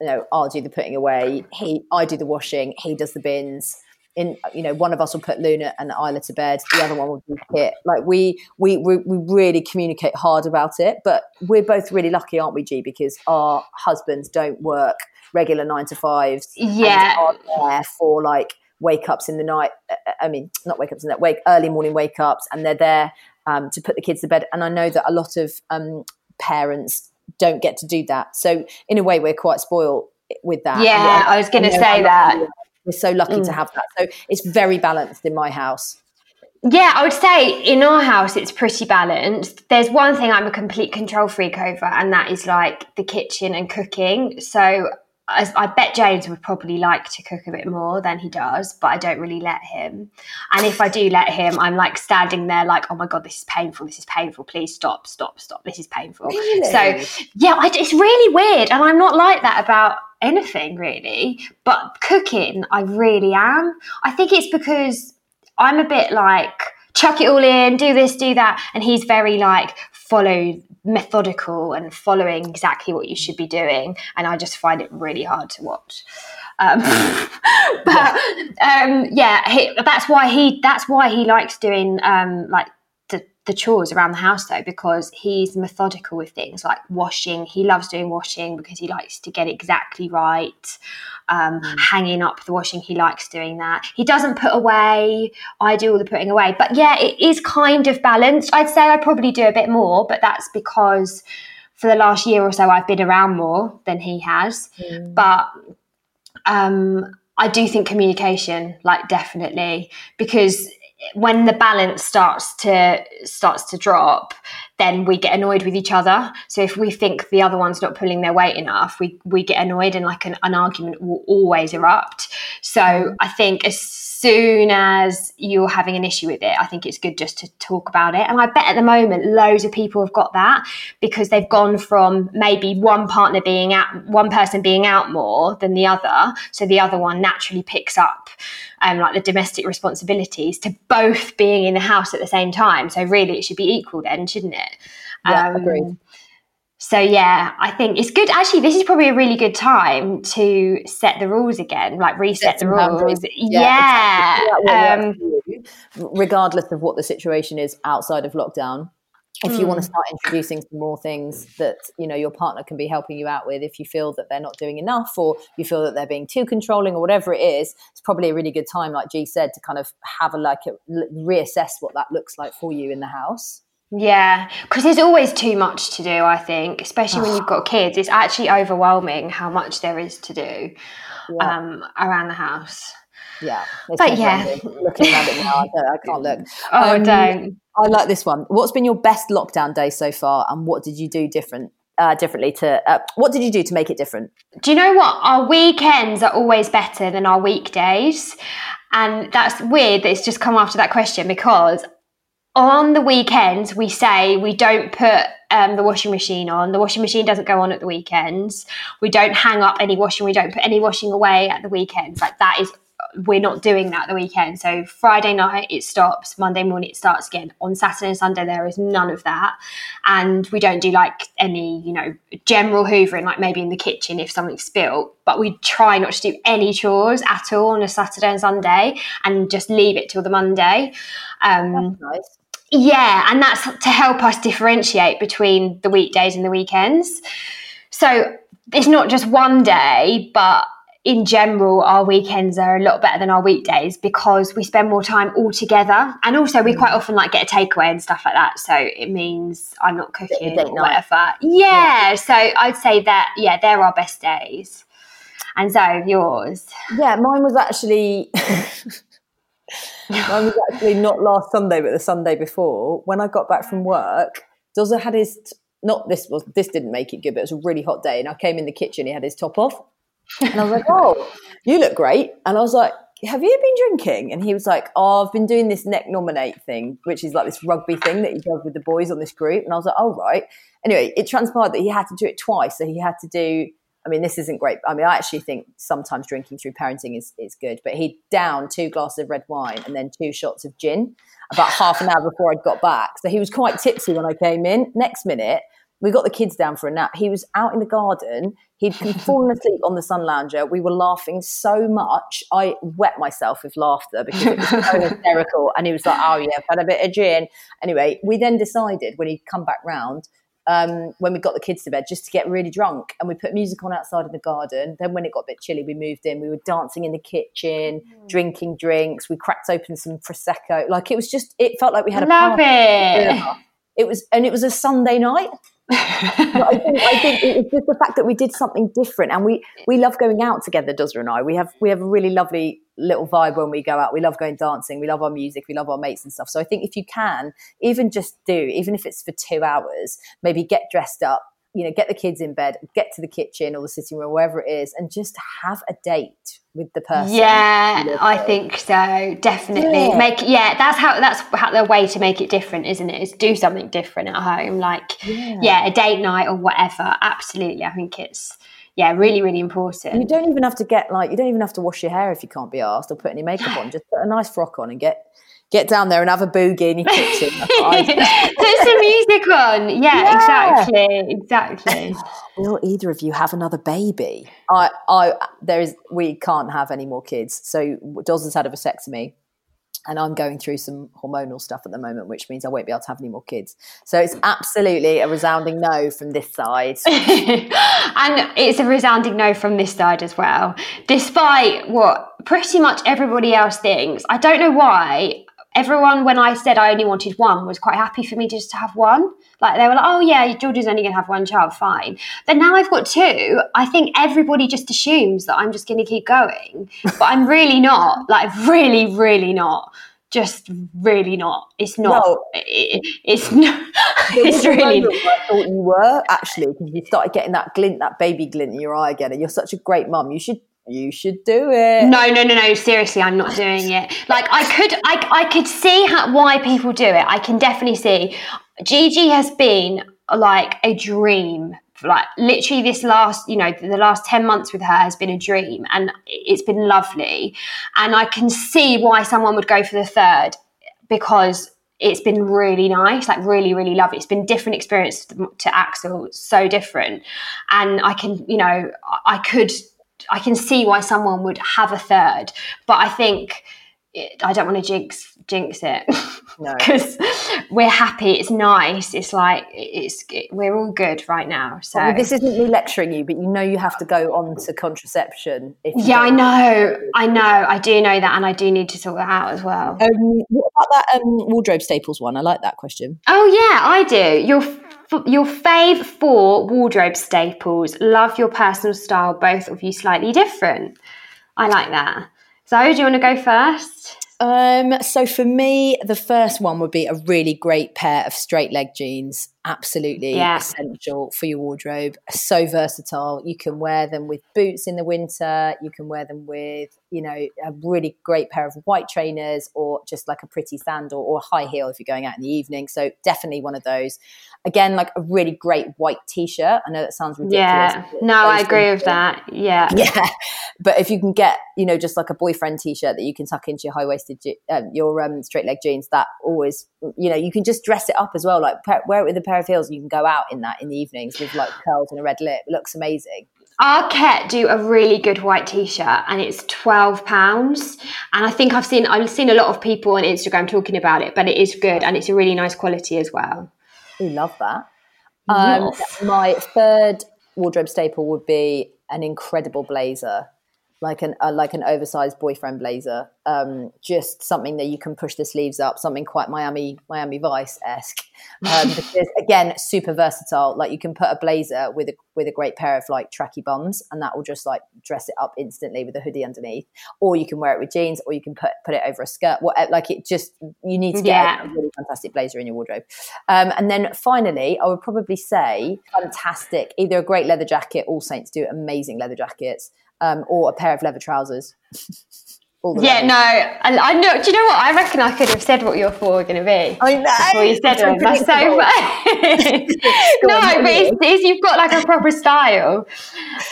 you know, I'll do the putting away. He, I do the washing. He does the bins. In you know, one of us will put Luna and Isla to bed. The other one will do Kit. Like we, we, we, we really communicate hard about it. But we're both really lucky, aren't we, G? Because our husbands don't work regular nine to fives. Yeah, are there for like wake ups in the night. Uh, uh, I mean, not wake ups in that wake early morning wake ups, and they're there um, to put the kids to bed. And I know that a lot of um, parents don't get to do that. So in a way, we're quite spoiled with that. Yeah, I was going to say that. We're so lucky mm. to have that. So it's very balanced in my house. Yeah, I would say in our house it's pretty balanced. There's one thing I'm a complete control freak over, and that is like the kitchen and cooking. So I, I, bet James would probably like to cook a bit more than he does, but I don't really let him. And if I do let him, I'm like standing there, like, oh my god, this is painful. This is painful. Please stop, stop, stop. This is painful. Really? So yeah, I, it's really weird, and I'm not like that about anything really. But cooking, I really am. I think it's because I'm a bit like chuck it all in, do this, do that, and he's very like follow methodical and following exactly what you should be doing. And I just find it really hard to watch. Um, but um, yeah, he, that's why he that's why he likes doing um, like the, chores around the house though because he's methodical with things like washing. He loves doing washing because he likes to get exactly right um, mm. hanging up the washing. He likes doing that. He doesn't put away. I do all the putting away. But yeah, it is kind of balanced. I'd say I probably do a bit more, but that's because for the last year or so I've been around more than he has. Mm. But um, I do think communication, like definitely, because when the balance starts to starts to drop then we get annoyed with each other. So if we think the other one's not pulling their weight enough we we get annoyed and like an, an argument will always erupt. So i think as soon as you're having an issue with it i think it's good just to talk about it and i bet at the moment loads of people have got that because they've gone from maybe one partner being out one person being out more than the other so the other one naturally picks up um, like the domestic responsibilities to both being in the house at the same time. So really, it should be equal then, shouldn't it? Yeah, um, agreed. So yeah, I think it's good. Actually, this is probably a really good time to set the rules again, like reset the rules. Yeah. yeah. Um, regardless of what the situation is outside of lockdown if you mm. want to start introducing some more things that you know your partner can be helping you out with if you feel that they're not doing enough or you feel that they're being too controlling or whatever it is it's probably a really good time like g said to kind of have a like a, reassess what that looks like for you in the house yeah, because there's always too much to do, I think, especially when you've got kids. It's actually overwhelming how much there is to do yeah. um, around the house. Yeah. But yeah. Looking at it now, I, I can't look. Oh, um, don't. I like this one. What's been your best lockdown day so far, and what did you do different? Uh, differently to uh, what did you do to make it different? Do you know what? Our weekends are always better than our weekdays, and that's weird. That it's just come after that question because on the weekends we say we don't put um, the washing machine on. The washing machine doesn't go on at the weekends. We don't hang up any washing. We don't put any washing away at the weekends. Like that is we're not doing that the weekend. So Friday night it stops, Monday morning it starts again. On Saturday and Sunday there is none of that. And we don't do like any, you know, general hoovering, like maybe in the kitchen if something's spilt. But we try not to do any chores at all on a Saturday and Sunday and just leave it till the Monday. Um, nice. Yeah, and that's to help us differentiate between the weekdays and the weekends. So it's not just one day, but in general, our weekends are a lot better than our weekdays because we spend more time all together. And also, we quite often like get a takeaway and stuff like that. So it means I'm not cooking or whatever. Yeah, yeah. So I'd say that, yeah, they're our best days. And so yours? Yeah, mine was actually. mine was actually not last Sunday, but the Sunday before. When I got back from work, Dozer had his not this was this didn't make it good, but it was a really hot day, and I came in the kitchen. He had his top off, and I was like, oh, you look great. And I was like, have you been drinking? And he was like, oh, I've been doing this neknominate thing, which is like this rugby thing that he does with the boys on this group. And I was like, oh, right. Anyway, it transpired that he had to do it twice. So he had to do, I mean, this isn't great. I mean, I actually think sometimes drinking through parenting is, is good, but he downed two glasses of red wine and then two shots of gin about half an hour before I'd got back. So he was quite tipsy when I came in. Next minute, we got the kids down for a nap. He was out in the garden. He'd fallen asleep on the sun lounger. We were laughing so much. I wet myself with laughter because it was so hysterical. And he was like, oh, yeah, I've had a bit of gin. Anyway, we then decided when he'd come back round, um, when we got the kids to bed, just to get really drunk. And we put music on outside in the garden. Then when it got a bit chilly, we moved in. We were dancing in the kitchen, mm. drinking drinks. We cracked open some Prosecco. Like it was just, it felt like we had a Love it. It was, and it was a Sunday night. I, think, I think it's just the fact that we did something different, and we we love going out together. Dozer and I, we have we have a really lovely little vibe when we go out. We love going dancing. We love our music. We love our mates and stuff. So I think if you can, even just do, even if it's for two hours, maybe get dressed up you know, get the kids in bed, get to the kitchen or the sitting room, wherever it is, and just have a date with the person. Yeah, I think so. Definitely Yeah. make. Yeah, that's how. That's how the way to make it different, isn't it? Is do something different at home, like yeah. a date night or whatever. Absolutely, I think it's yeah, really, really important. You don't even have to get like you don't even have to wash your hair if you can't be asked or put any makeup on. Just put a nice frock on and get get down there and have a boogie in your kitchen. That's what I do. Put some music on. Yeah, Yeah. exactly, exactly. Will either of you have another baby? I, I, there is. We can't have any more kids. So Doz has had a vasectomy, and I'm going through some hormonal stuff at the moment, which means I won't be able to have any more kids. So it's absolutely a resounding no from this side. and it's a resounding no from this side as well, despite what pretty much everybody else thinks. I don't know why. Everyone, when I said I only wanted one, was quite happy for me just to have one. Like they were like, "Oh yeah, Georgie's only going to have one child, fine." But now I've got two. I think everybody just assumes that I'm just going to keep going, but I'm really not. Like really, really not. Just really not. It's not. Well- it, it's not. It's really. I thought you were actually because you started getting that glint, that baby glint in your eye again, and you're such a great mum. You should, you should do it. No, no, no, no. Seriously, I'm not doing it. Like I could, I, I could see how, why people do it. I can definitely see. Gigi has been like a dream. Like literally, this last, you know, the last ten months with her has been a dream, and it's been lovely. And I can see why someone would go for the third because it's been really nice, like really, really lovely. It's been different experience to, to Axel, so different. And I can, you know, I I could, I can see why someone would have a third, but I think it, I don't want to jinx jinx it No. because we're happy. It's nice. It's like it's we're all good right now. So Well, this isn't me lecturing you, but you know you have to go on to contraception. Yeah, I know, I know, I do know that, and I do need to sort that out as well. Um, what about that um, wardrobe staples one? I like that question. Oh yeah, I do. Your your fave four wardrobe staples. Love your personal style. Both of you slightly different. I like that. So, do you want to go first? Um, so for me, the first one would be a really great pair of straight leg jeans. Absolutely Yeah. essential for your wardrobe. So versatile. You can wear them with boots in the winter. You can wear them with, you know, a really great pair of white trainers or just like a pretty sandal or a high heel if you're going out in the evening. So definitely one of those. Again, like a really great white t-shirt. I know that sounds ridiculous. Yeah. No, I agree things with that. Yeah. yeah but if you can get you know just like a boyfriend t-shirt that you can tuck into your high-waisted um, your um, straight leg jeans that always you know you can just dress it up as well like wear it with a pair of heels and you can go out in that in the evenings with like curls and a red lip it looks amazing Arket do a really good white t-shirt and it's twelve pounds. And I think I've seen I've seen a lot of people on Instagram talking about it, but it is good and it's a really nice quality as well. we love that um, Yes. my third wardrobe staple would be an incredible blazer like an uh, like an oversized boyfriend blazer um, just something that you can push the sleeves up something quite miami miami vice esque um, because again super versatile. Like you can put a blazer with a with a great pair of like tracky bums and that will just like dress it up instantly with a hoodie underneath. Or you can wear it with jeans or you can put put it over a skirt what like it just you need to get Yeah. a really fantastic blazer in your wardrobe. Um, and then finally i would probably say fantastic either a great leather jacket AllSaints do amazing leather jackets um, or a pair of leather trousers Yeah, no, I, I know. Do you know what? I reckon I could have said what your four were going to be. I know. Before you said them. That's so predictable. no, on, but it's, it's, you've got like a proper style.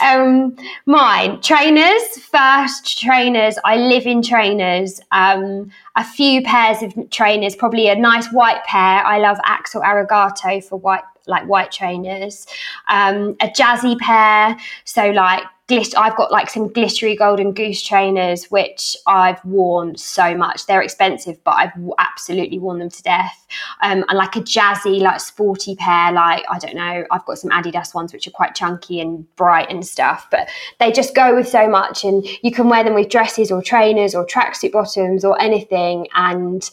Um, mine trainers first. Trainers. I live in trainers. Um, a few pairs of trainers. Probably a nice white pair. I love Axel Arigato for white like white trainers. Um, a jazzy pair. So like glit- I've got like some glittery golden goose trainers, which I've worn so much. They're expensive, but I've absolutely worn them to death. Um, and like a jazzy, like sporty pair, like I don't know, I've got some Adidas ones which are quite chunky and bright and stuff, but they just go with so much. And you can wear them with dresses or trainers or tracksuit bottoms or anything. And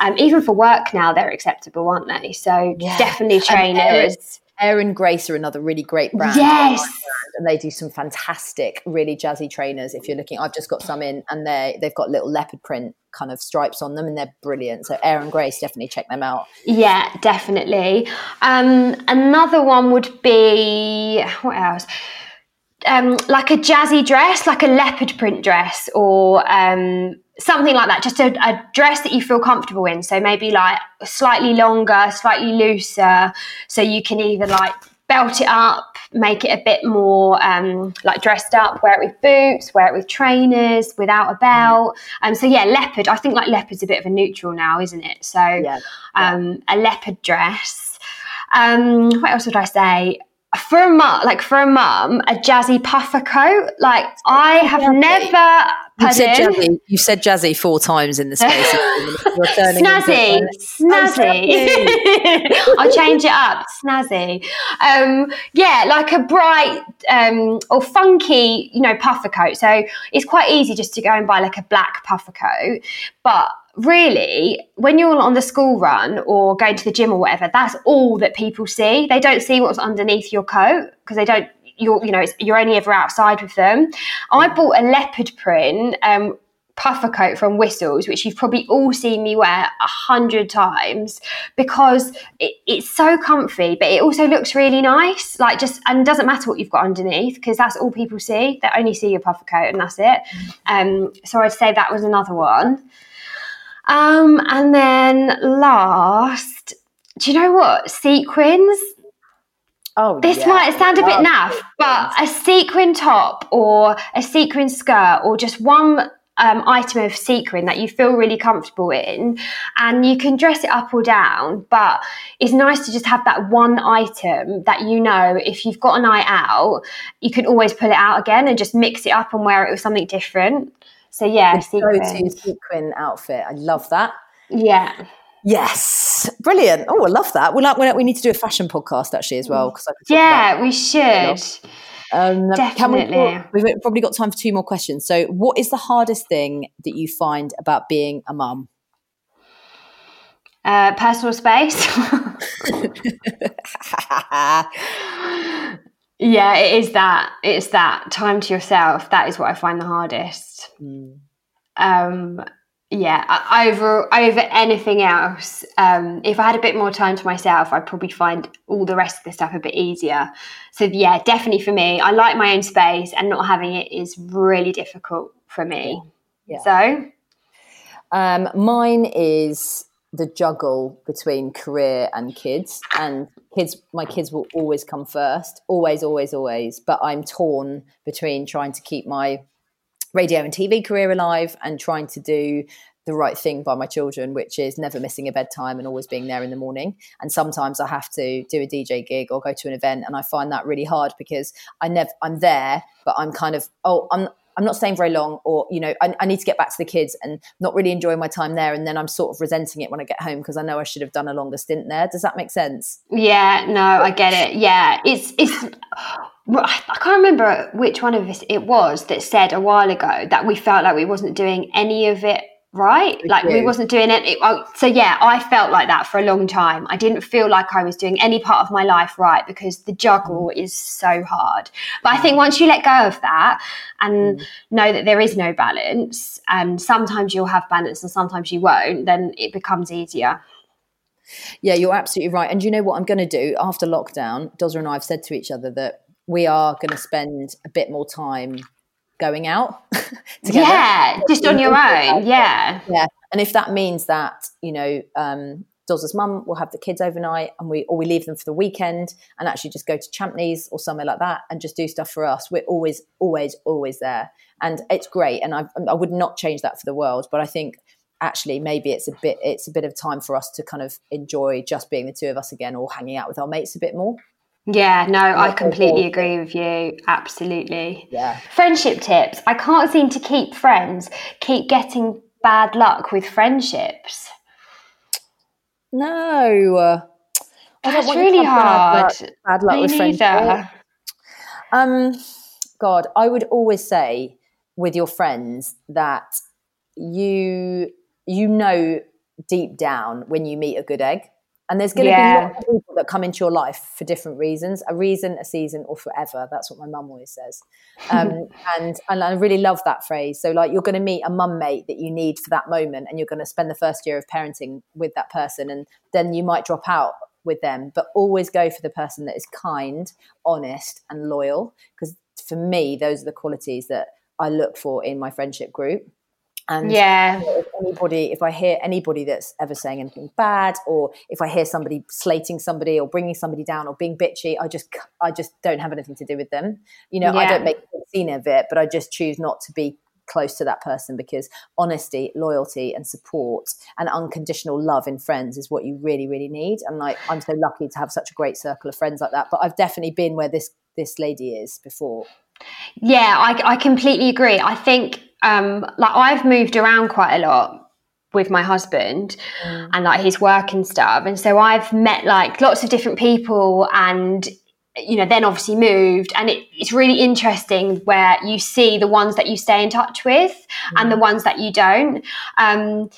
um, even for work now, they're acceptable, aren't they? So Yeah. definitely And, trainers. Air & Grace are another really great brand. Yes. And they do some fantastic, really jazzy trainers. If you're looking, I've just got some in, and they they've got little leopard print kind of stripes on them, and they're brilliant. So Air & Grace, definitely check them out. Yeah, definitely. Um, another one would be what else? Um, like a jazzy dress, like a leopard print dress, or um, something like that. Just a, a, dress that you feel comfortable in. So maybe like slightly longer, slightly looser, so you can either like belt it up, make it a bit more um, like dressed up, wear it with boots, wear it with trainers, without a belt. Um, so yeah, leopard. I think like leopard's a bit of a neutral now, isn't it? So yeah, um, a leopard dress. Um, what else would I say? For a mum, like for a mum, a jazzy puffer coat. Like I have jazzy. never. You said jazzy. You said jazzy four times in the space. snazzy, snazzy. I'll change it up. Snazzy. Um, yeah, like a bright um, or funky, you know, puffer coat. So it's quite easy just to go and buy like a black puffer coat, but really, when you're on the school run or going to the gym or whatever, that's all that people see. They don't see what's underneath your coat because they don't. You're, you know, you're only ever outside with them. I bought a leopard print um, puffer coat from Whistles, which you've probably all seen me wear a hundred times because it, it's so comfy, but it also looks really nice. Like just and doesn't matter what you've got underneath because that's all people see. They only see your puffer coat and that's it. Um, so I'd say that was another one. Um, and then last, do you know what? Sequins. Oh, this yeah. might sound a bit naff, but a sequin top or a sequin skirt or just one um, item of sequin that you feel really comfortable in, and you can dress it up or down. But it's nice to just have that one item that you know if you've got a night out, you can always pull it out again and just mix it up and wear it with something different. So yeah, sequin. go-to sequin outfit. I love that. Yeah. Yes, brilliant. Oh, I love that. We we need to do a fashion podcast actually as well because yeah, we should. Um, Definitely. We, we've probably got time for two more questions. So, what is the hardest thing that you find about being a mum? Uh, personal space. Yeah, it is that. It's that time to yourself. That is what I find the hardest. Mm. Um, yeah, over over anything else. Um, if I had a bit more time to myself, I'd probably find all the rest of the stuff a bit easier. So yeah, definitely for me, I like my own space, and not having it is really difficult for me. Yeah. So, um, mine is the juggle between career and kids and kids my kids will always come first always always always but i'm torn between trying to keep my radio and tv career alive and trying to do the right thing by my children which is never missing a bedtime and always being there in the morning. And sometimes i have to do a dj gig or go to an event and i find that really hard because i never i'm there but i'm kind of oh i'm I'm not staying very long, or you know, I, I, need to get back to the kids and not really enjoying my time there, and then I'm sort of resenting it when I get home because I know I should have done a longer stint there. Does that make sense? Yeah, no, I get it. Yeah, it's it's. I can't remember which one of us it was that said a while ago that we felt like we wasn't doing any of it right? Like we wasn't doing it, it, so yeah i felt like that for a long time. I didn't feel like i was doing any part of my life right because the juggle mm. is so hard. But i think mm. once you let go of that and mm. know that there is no balance and sometimes you'll have balance and sometimes you won't then it becomes easier. Yeah you're absolutely right. And you know what i'm going to do? After lockdown Dozer and i have said to each other that we are going to spend a bit more time going out together. Yeah, just on your own. Yeah. Yeah. And if that means that, you know, um, Doz's mum will have the kids overnight and we or we leave them for the weekend and actually just go to Champneys or somewhere like that and just do stuff for us. We're always, always, always there. And it's great. And I, I would not change that for the world. But I think actually maybe it's a bit it's a bit of time for us to kind of enjoy just being the two of us again or hanging out with our mates a bit more. Yeah, no, I completely agree with you. Absolutely. Yeah. Friendship tips. I can't seem to keep friends. Keep getting bad luck with friendships. No. I That's really hard. Bad luck, bad luck with friendships. Um, God, I would always say with your friends that you you know deep down when you meet a good egg And there's going to Yeah. be lots of people that come into your life for different reasons a reason, a season, or forever. That's what my mum always says. Um, and, and I really love that phrase. So, like, you're going to meet a mum mate that you need for that moment, and you're going to spend the first year of parenting with that person. And then you might drop out with them, but always go for the person that is kind, honest, and loyal. Because for me, those are the qualities that I look for in my friendship group. And Yeah. if anybody, if I hear anybody that's ever saying anything bad, or if I hear somebody slating somebody or bringing somebody down or being bitchy, I just, I just don't have anything to do with them. You know, I don't make a scene of it, but I just choose not to be close to that person because honesty, loyalty, and support and unconditional love in friends is what you really, really need. And like, I'm so lucky to have such a great circle of friends like that. But I've definitely been where this this lady is before. Yeah, I, I completely agree. I think um, like I've moved around quite a lot with my husband and like his work and stuff, and so I've met like lots of different people and you know then obviously moved. And it, it's really interesting where you see the ones that you stay in touch with and the ones that you don't. Um,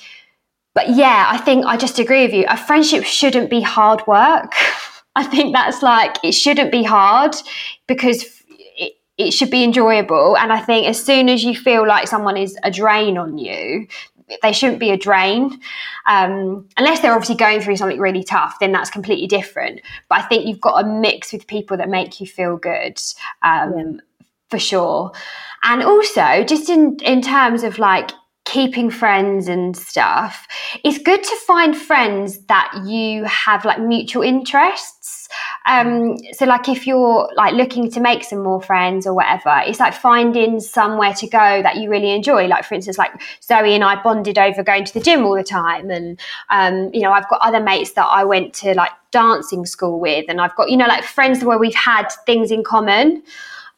but yeah i think i just agree with you. A friendship shouldn't be hard work. I think that's like it shouldn't be hard because it, should be enjoyable. And i think as soon as you feel like someone is a drain on you they shouldn't be a drain. Um, unless they're obviously going through something really tough then that's completely different. But i think you've got a mix with people that make you feel good um, for sure. And also just in in terms of like keeping friends and stuff it's good to find friends that you have like mutual interests um so like if you're like looking to make some more friends or whatever it's like finding somewhere to go that you really enjoy. Like for instance like zoe and i bonded over going to the gym all the time and um you know i've got other mates that i went to like dancing school with and i've got you know like friends where we've had things in common.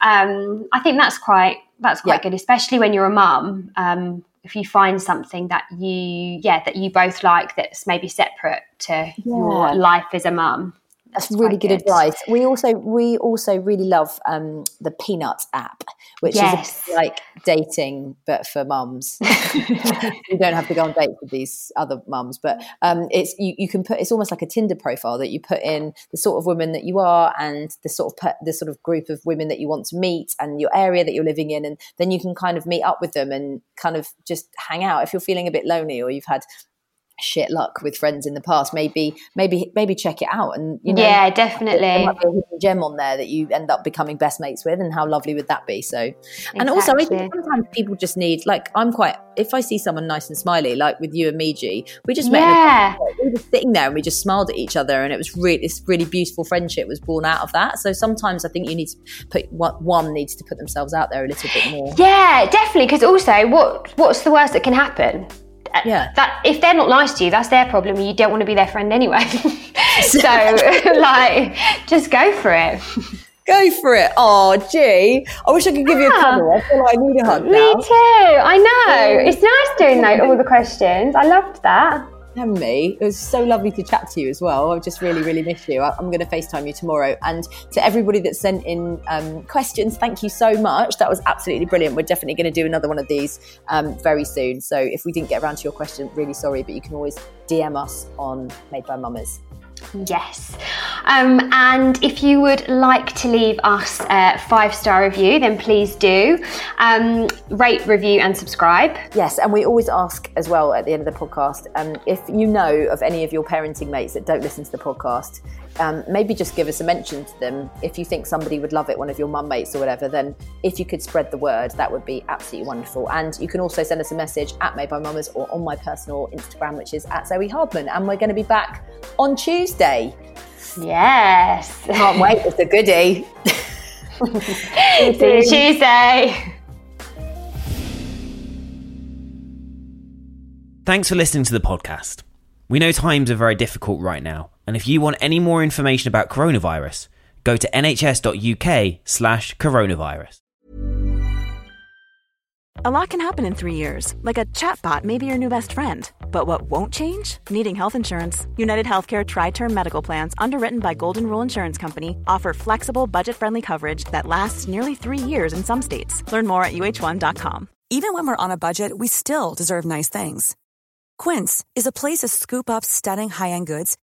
Um i think that's quite that's quite good especially when you're a mum um if you find something that you yeah that you both like that's maybe separate to your life as a mum That's really good, advice. We also we also really love um, the Peanuts app, which Yes. is like dating but for mums. you don't have to go on dates with these other mums, but um, it's you, you can put it's almost like a Tinder profile that you put in the sort of women that you are and the sort of pe- the sort of group of women that you want to meet and your area that you're living in, and then you can kind of meet up with them and kind of just hang out if you're feeling a bit lonely or you've had shit luck with friends in the past maybe maybe maybe check it out and you know Yeah, there definitely. might be a hidden gem on there that you end up becoming best mates with and how lovely would that be so and also i think sometimes people just need like i'm quite if i see someone nice and smiley like with you and me G, we just met Yeah. we were sitting there and we just smiled at each other and it was really this really beautiful friendship was born out of that so sometimes i think you need to put one needs to put themselves out there a little bit more Yeah, definitely. Because also, what what's the worst that can happen? Yeah. That if they're not nice to you, that's their problem. and You don't want to be their friend anyway. so, like, just go for it. go for it oh gee i wish i could give you a Yeah. cuddle i feel like i need a hug Me now too. I know. It's nice doing like all the questions. I loved that. And me. It was so lovely to chat to you as well. I just really, really miss you. I- I'm going to FaceTime you tomorrow. And to everybody that sent in um, questions, thank you so much. That was absolutely brilliant. We're definitely going to do another one of these um, very soon. So if we didn't get around to your question, really sorry, but you can always DM us on Made by Mammas. Yes. Um, and if you would like to leave us a five star review, then please do. Um, rate, review, and subscribe. Yes, and we always ask as well at the end of the podcast um, if you know of any of your parenting mates that don't listen to the podcast, um, maybe just give us a mention to them. If you think somebody would love it, one of your mum mates or whatever, then if you could spread the word, that would be absolutely wonderful. And you can also send us a message at Made by Mammas or on my personal Instagram, which is at Zoe Hardman. And we're going to be back on Tuesday. Yes. Can't wait, it's a goodie. See you Tuesday. Thanks for listening to the podcast. We know times are very difficult right now, and if you want any more information about coronavirus, go to nhs.uk slash coronavirus. A lot can happen in three years, like a chatbot may be your new best friend. But what won't change? Needing health insurance. UnitedHealthcare TriTerm Medical Plans, underwritten by Golden Rule Insurance Company, offer flexible, budget friendly coverage that lasts nearly three years in some states. Learn more at uh1.com. Even when we're on a budget, we still deserve nice things. Quince is a place to scoop up stunning high-end goods